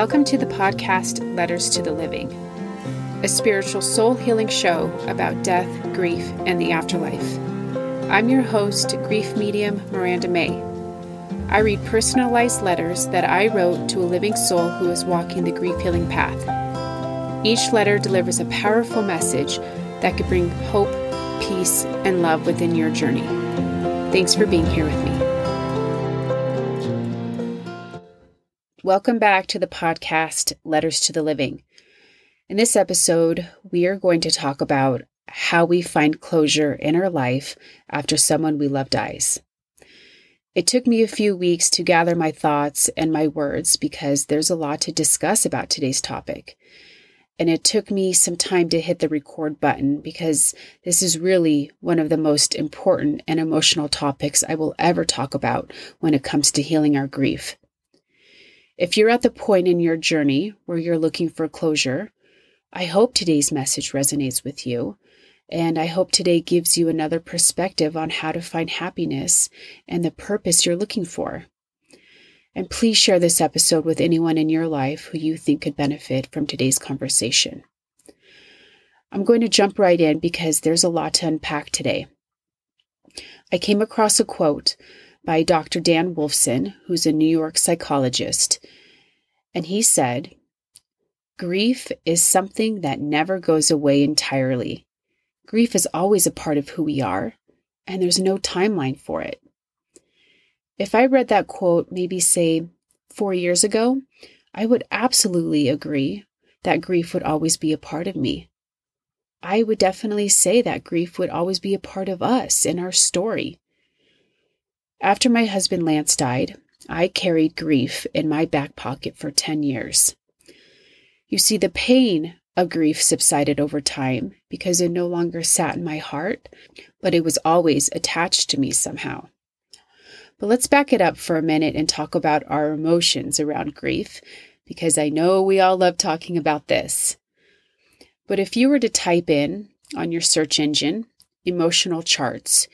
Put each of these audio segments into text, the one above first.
Welcome to the podcast Letters to the Living, a spiritual soul healing show about death, grief, and the afterlife. I'm your host, grief medium Miranda May. I read personalized letters that I wrote to a living soul who is walking the grief healing path. Each letter delivers a powerful message that could bring hope, peace, and love within your journey. Thanks for being here with me. Welcome back to the podcast Letters to the Living. In this episode, we are going to talk about how we find closure in our life after someone we love dies. It took me a few weeks to gather my thoughts and my words because there's a lot to discuss about today's topic. And it took me some time to hit the record button because this is really one of the most important and emotional topics I will ever talk about when it comes to healing our grief. If you're at the point in your journey where you're looking for closure, I hope today's message resonates with you. And I hope today gives you another perspective on how to find happiness and the purpose you're looking for. And please share this episode with anyone in your life who you think could benefit from today's conversation. I'm going to jump right in because there's a lot to unpack today. I came across a quote by Dr. Dan Wolfson, who's a New York psychologist. And he said, Grief is something that never goes away entirely. Grief is always a part of who we are, and there's no timeline for it. If I read that quote maybe, say, four years ago, I would absolutely agree that grief would always be a part of me. I would definitely say that grief would always be a part of us in our story. After my husband Lance died, I carried grief in my back pocket for 10 years. You see, the pain of grief subsided over time because it no longer sat in my heart, but it was always attached to me somehow. But let's back it up for a minute and talk about our emotions around grief, because I know we all love talking about this. But if you were to type in on your search engine emotional charts,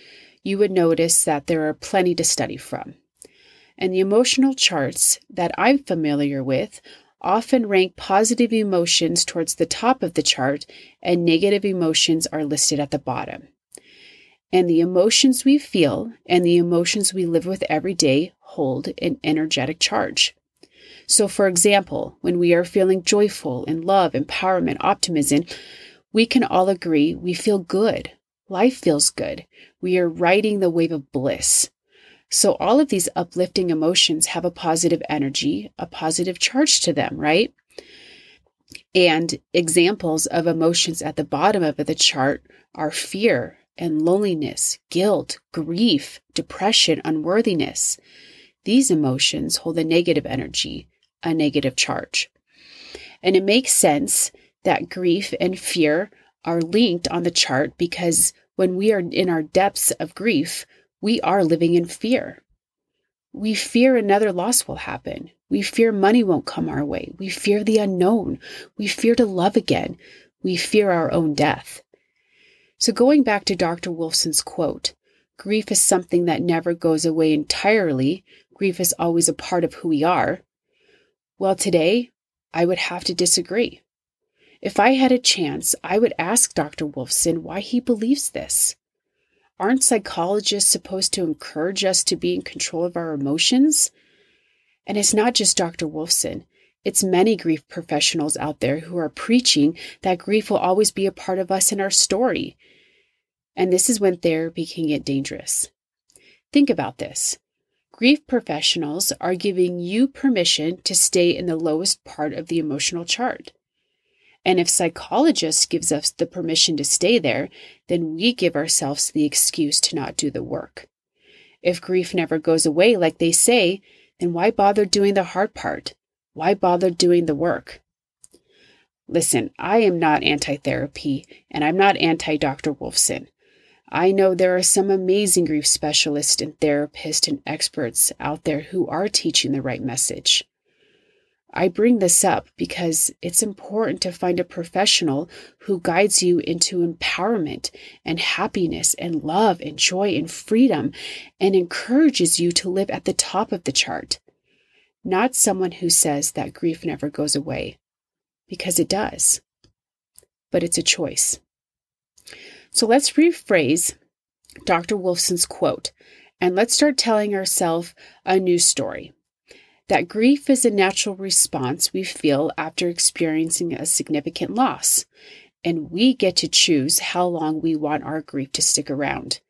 you would notice that there are plenty to study from. And the emotional charts that I'm familiar with often rank positive emotions towards the top of the chart and negative emotions are listed at the bottom. And the emotions we feel and the emotions we live with every day hold an energetic charge. So, for example, when we are feeling joyful in love, empowerment, optimism, we can all agree we feel good, Life feels good. We are riding the wave of bliss. So, all of these uplifting emotions have a positive energy, a positive charge to them, right? And examples of emotions at the bottom of the chart are fear and loneliness, guilt, grief, depression, unworthiness. These emotions hold a negative energy, a negative charge. And it makes sense that grief and fear are linked on the chart because when we are in our depths of grief, we are living in fear. We fear another loss will happen. We fear money won't come our way. We fear the unknown. We fear to love again. We fear our own death. So, going back to Dr. Wolfson's quote, grief is something that never goes away entirely. Grief is always a part of who we are. Well, today, I would have to disagree. If I had a chance, I would ask Dr. Wolfson why he believes this. Aren't psychologists supposed to encourage us to be in control of our emotions? And it's not just Dr. Wolfson. It's many grief professionals out there who are preaching that grief will always be a part of us in our story. And this is when therapy can get dangerous. Think about this. Grief professionals are giving you permission to stay in the lowest part of the emotional chart. And if psychologist gives us the permission to stay there, then we give ourselves the excuse to not do the work. If grief never goes away, like they say, then why bother doing the hard part? Why bother doing the work? Listen, I am not anti therapy and I'm not anti Dr. Wolfson. I know there are some amazing grief specialists and therapists and experts out there who are teaching the right message. I bring this up because it's important to find a professional who guides you into empowerment and happiness and love and joy and freedom and encourages you to live at the top of the chart. not someone who says that grief never goes away, because it does. But it's a choice. So let's rephrase Dr. Wolfson's quote and let's start telling ourselves a new story. That grief is a natural response we feel after experiencing a significant loss, and we get to choose how long we want our grief to stick around.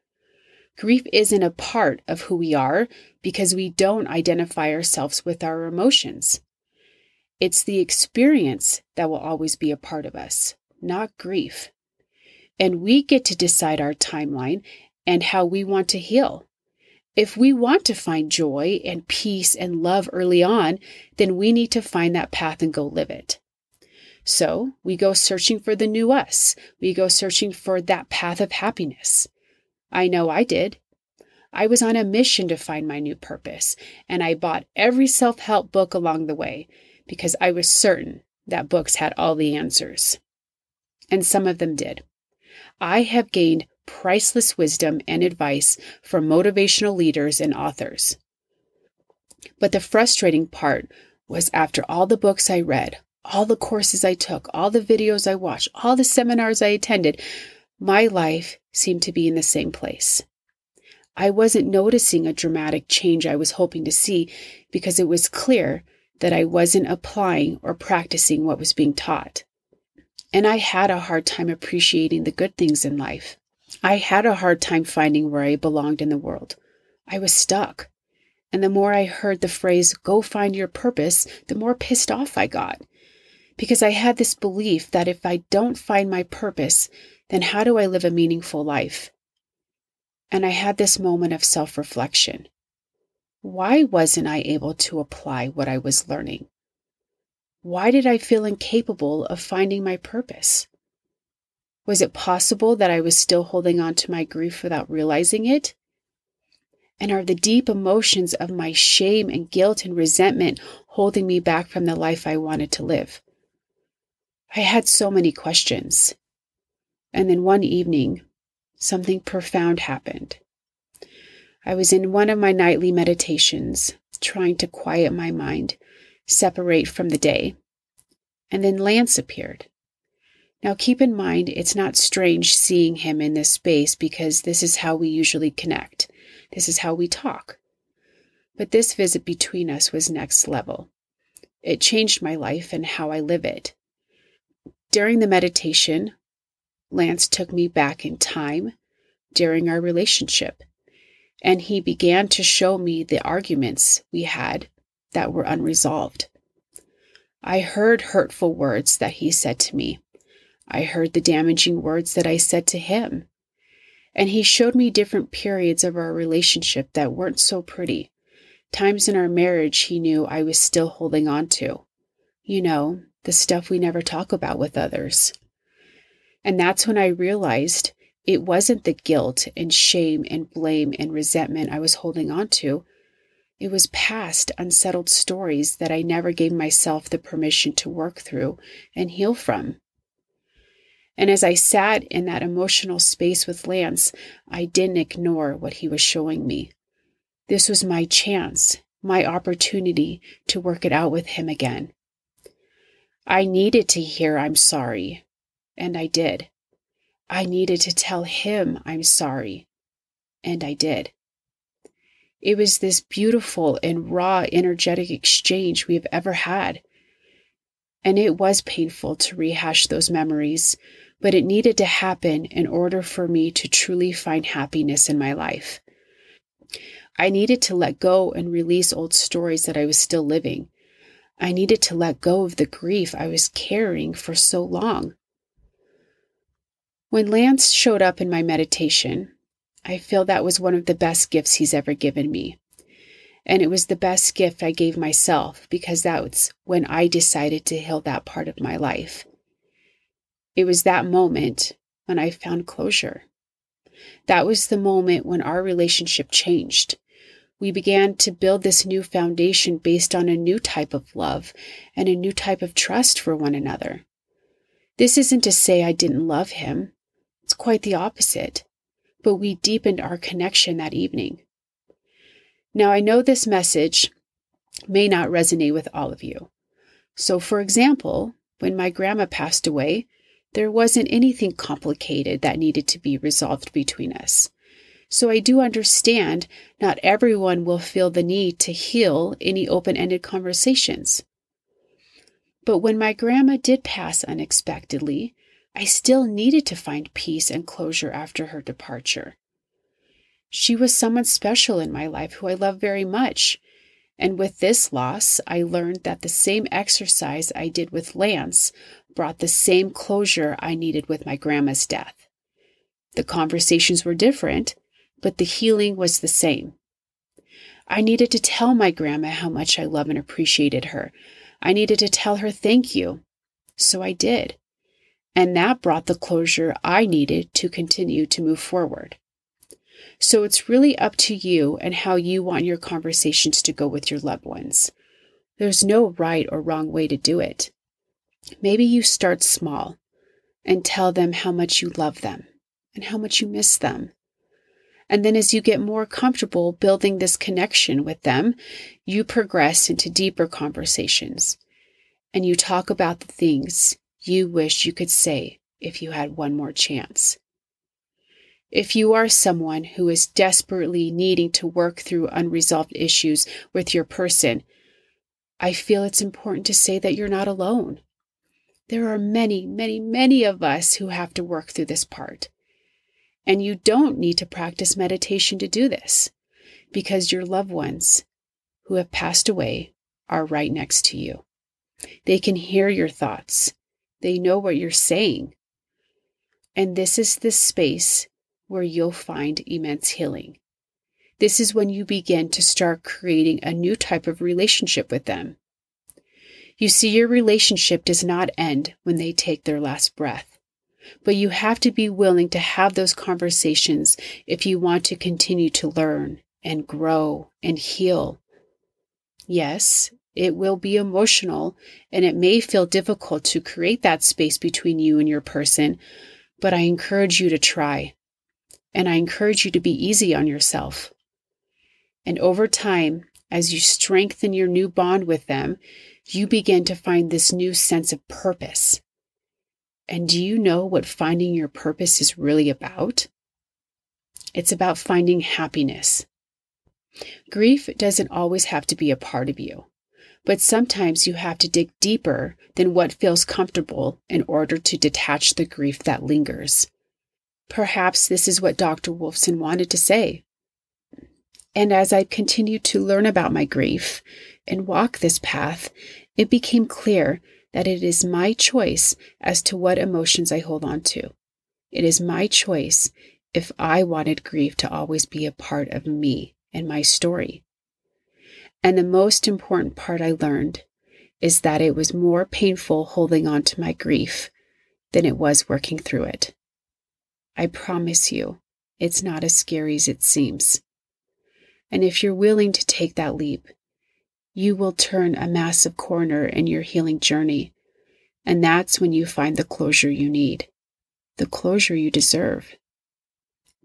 Grief isn't a part of who we are because we don't identify ourselves with our emotions. It's the experience that will always be a part of us, not grief. And we get to decide our timeline and how we want to heal. If we want to find joy and peace and love early on, then we need to find that path and go live it. So we go searching for the new us. We go searching for that path of happiness. I know I did. I was on a mission to find my new purpose, and I bought every self help book along the way because I was certain that books had all the answers. And some of them did. I have gained priceless wisdom and advice from motivational leaders and authors. But the frustrating part was after all the books I read, all the courses I took, all the videos I watched, all the seminars I attended, my life seemed to be in the same place. I wasn't noticing a dramatic change I was hoping to see because it was clear that I wasn't applying or practicing what was being taught. And I had a hard time appreciating the good things in life. I had a hard time finding where I belonged in the world. I was stuck. And the more I heard the phrase, go find your purpose, the more pissed off I got. Because I had this belief that if I don't find my purpose, then how do I live a meaningful life? And I had this moment of self reflection. Why wasn't I able to apply what I was learning? Why did I feel incapable of finding my purpose? Was it possible that I was still holding on to my grief without realizing it? And are the deep emotions of my shame and guilt and resentment holding me back from the life I wanted to live? I had so many questions. And then one evening, something profound happened. I was in one of my nightly meditations, trying to quiet my mind, separate from the day. And then Lance appeared. Now, keep in mind, it's not strange seeing him in this space because this is how we usually connect. This is how we talk. But this visit between us was next level. It changed my life and how I live it. During the meditation, Lance took me back in time during our relationship, and he began to show me the arguments we had that were unresolved. I heard hurtful words that he said to me I heard the damaging words that I said to him. And he showed me different periods of our relationship that weren't so pretty. Times in our marriage he knew I was still holding on to. You know, the stuff we never talk about with others. And that's when I realized it wasn't the guilt and shame and blame and resentment I was holding on to. It was past unsettled stories that I never gave myself the permission to work through and heal from. And as I sat in that emotional space with Lance, I didn't ignore what he was showing me. This was my chance, my opportunity to work it out with him again. I needed to hear I'm sorry, and I did. I needed to tell him I'm sorry, and I did. It was this beautiful and raw energetic exchange we have ever had. And it was painful to rehash those memories but it needed to happen in order for me to truly find happiness in my life. I needed to let go and release old stories that I was still living. I needed to let go of the grief I was carrying for so long. When Lance showed up in my meditation, I feel that was one of the best gifts he's ever given me. And it was the best gift I gave myself because that was when I decided to heal that part of my life. It was that moment when I found closure. That was the moment when our relationship changed. We began to build this new foundation based on a new type of love and a new type of trust for one another. This isn't to say I didn't love him, it's quite the opposite, but we deepened our connection that evening. Now, I know this message may not resonate with all of you. So, for example, when my grandma passed away, there wasn't anything complicated that needed to be resolved between us. So I do understand not everyone will feel the need to heal any open ended conversations. But when my grandma did pass unexpectedly, I still needed to find peace and closure after her departure. She was someone special in my life who I love very much. And with this loss, I learned that the same exercise I did with Lance brought the same closure I needed with my grandma's death. The conversations were different, but the healing was the same. I needed to tell my grandma how much I love and appreciated her. I needed to tell her thank you. So I did. And that brought the closure I needed to continue to move forward. So it's really up to you and how you want your conversations to go with your loved ones. There's no right or wrong way to do it. Maybe you start small and tell them how much you love them and how much you miss them and then as you get more comfortable building this connection with them, you progress into deeper conversations and you talk about the things you wish you could say if you had one more chance. If you are someone who is desperately needing to work through unresolved issues with your person, I feel it's important to say that you're not alone. There are many, many, many of us who have to work through this part. And you don't need to practice meditation to do this because your loved ones who have passed away are right next to you. They can hear your thoughts, they know what you're saying. And this is the space where you'll find immense healing. This is when you begin to start creating a new type of relationship with them. You see, your relationship does not end when they take their last breath. But you have to be willing to have those conversations if you want to continue to learn and grow and heal. Yes, it will be emotional and it may feel difficult to create that space between you and your person, but I encourage you to try. And I encourage you to be easy on yourself. And over time, as you strengthen your new bond with them, you begin to find this new sense of purpose and do you know what finding your purpose is really about? It's about finding happiness. Grief doesn't always have to be a part of you, but sometimes you have to dig deeper than what feels comfortable in order to detach the grief that lingers. Perhaps this is what Dr. Wolfson wanted to say. And as I continued to learn about my grief and walk this path, it became clear that it is my choice as to what emotions I hold on to. It is my choice if I wanted grief to always be a part of me and my story. And the most important part I learned is that it was more painful holding on to my grief than it was working through it. I promise you, it's not as scary as it seems. And if you're willing to take that leap, you will turn a massive corner in your healing journey. And that's when you find the closure you need, the closure you deserve.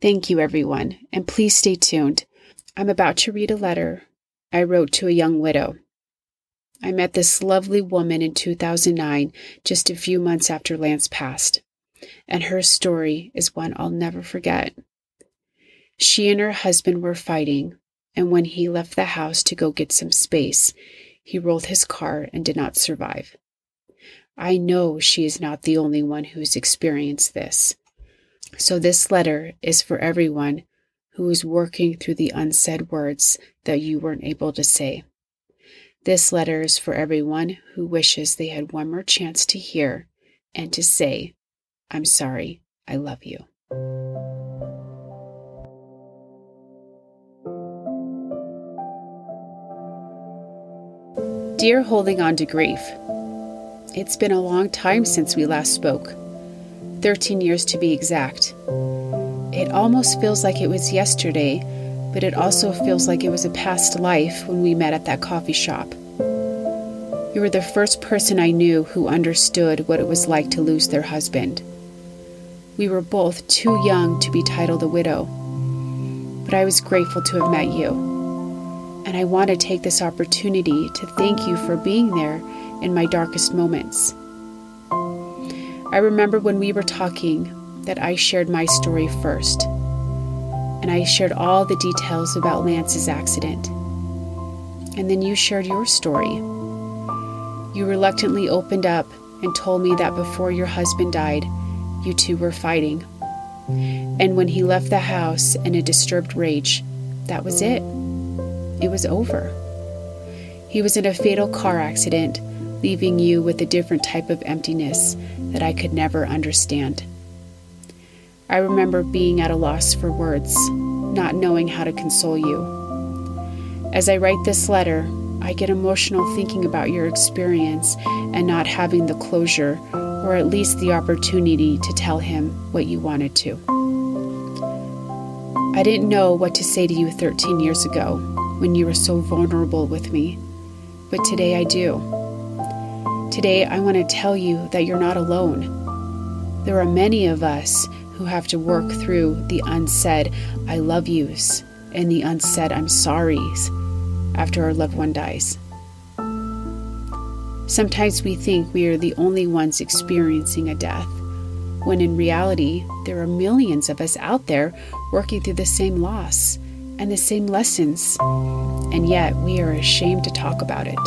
Thank you, everyone, and please stay tuned. I'm about to read a letter I wrote to a young widow. I met this lovely woman in 2009, just a few months after Lance passed, and her story is one I'll never forget. She and her husband were fighting and when he left the house to go get some space, he rolled his car and did not survive. I know she is not the only one who's experienced this. So, this letter is for everyone who is working through the unsaid words that you weren't able to say. This letter is for everyone who wishes they had one more chance to hear and to say, I'm sorry, I love you. Dear Holding On to Grief, It's been a long time since we last spoke 13 years to be exact. It almost feels like it was yesterday, but it also feels like it was a past life when we met at that coffee shop. You were the first person I knew who understood what it was like to lose their husband. We were both too young to be titled a widow, but I was grateful to have met you. And I want to take this opportunity to thank you for being there in my darkest moments. I remember when we were talking that I shared my story first, and I shared all the details about Lance's accident. And then you shared your story. You reluctantly opened up and told me that before your husband died, you two were fighting. And when he left the house in a disturbed rage, that was it. It was over. He was in a fatal car accident, leaving you with a different type of emptiness that I could never understand. I remember being at a loss for words, not knowing how to console you. As I write this letter, I get emotional thinking about your experience and not having the closure or at least the opportunity to tell him what you wanted to. I didn't know what to say to you 13 years ago when you were so vulnerable with me, but today I do. Today I want to tell you that you're not alone. There are many of us who have to work through the unsaid I love yous and the unsaid I'm sorries after our loved one dies. Sometimes we think we are the only ones experiencing a death, when in reality, there are millions of us out there working through the same loss and the same lessons, and yet we are ashamed to talk about it.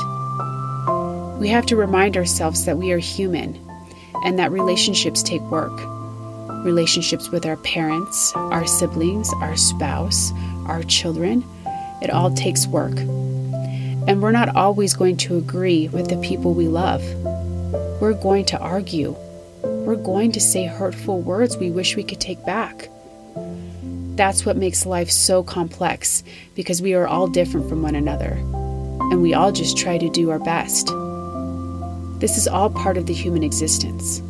We have to remind ourselves that we are human and that relationships take work. Relationships with our parents, our siblings, our spouse, our children, it all takes work. And we're not always going to agree with the people we love. We're going to argue. We're going to say hurtful words we wish we could take back. That's what makes life so complex because we are all different from one another. And we all just try to do our best. This is all part of the human existence.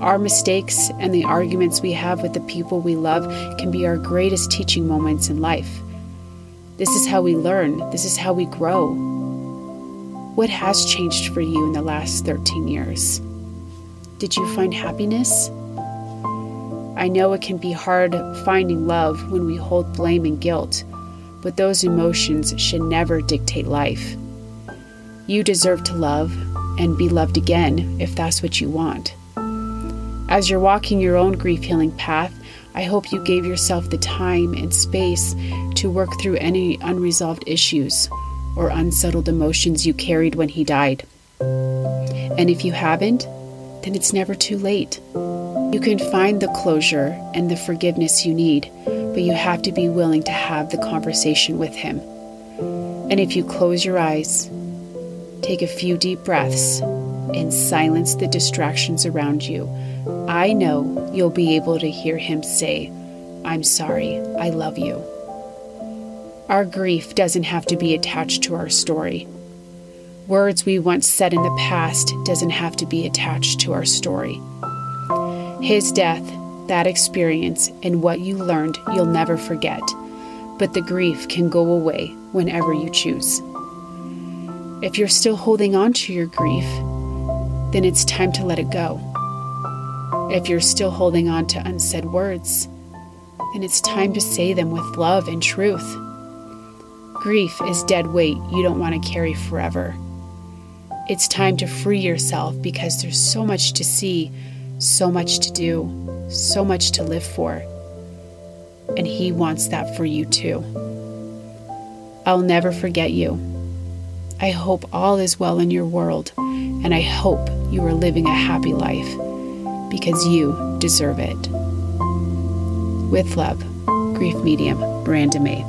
Our mistakes and the arguments we have with the people we love can be our greatest teaching moments in life. This is how we learn, this is how we grow. What has changed for you in the last 13 years? Did you find happiness? I know it can be hard finding love when we hold blame and guilt, but those emotions should never dictate life. You deserve to love and be loved again if that's what you want. As you're walking your own grief healing path, I hope you gave yourself the time and space to work through any unresolved issues or unsettled emotions you carried when he died. And if you haven't, then it's never too late. You can find the closure and the forgiveness you need, but you have to be willing to have the conversation with him. And if you close your eyes, take a few deep breaths, and silence the distractions around you, I know you'll be able to hear him say, I'm sorry, I love you. Our grief doesn't have to be attached to our story. Words we once said in the past doesn't have to be attached to our story. His death, that experience, and what you learned, you'll never forget, but the grief can go away whenever you choose. If you're still holding on to your grief, then it's time to let it go. If you're still holding on to unsaid words, then it's time to say them with love and truth. Grief is dead weight you don't want to carry forever. It's time to free yourself because there's so much to see, so much to do, so much to live for. And He wants that for you too. I'll never forget you. I hope all is well in your world, and I hope you are living a happy life because you deserve it. With love, Grief Medium, Miranda May.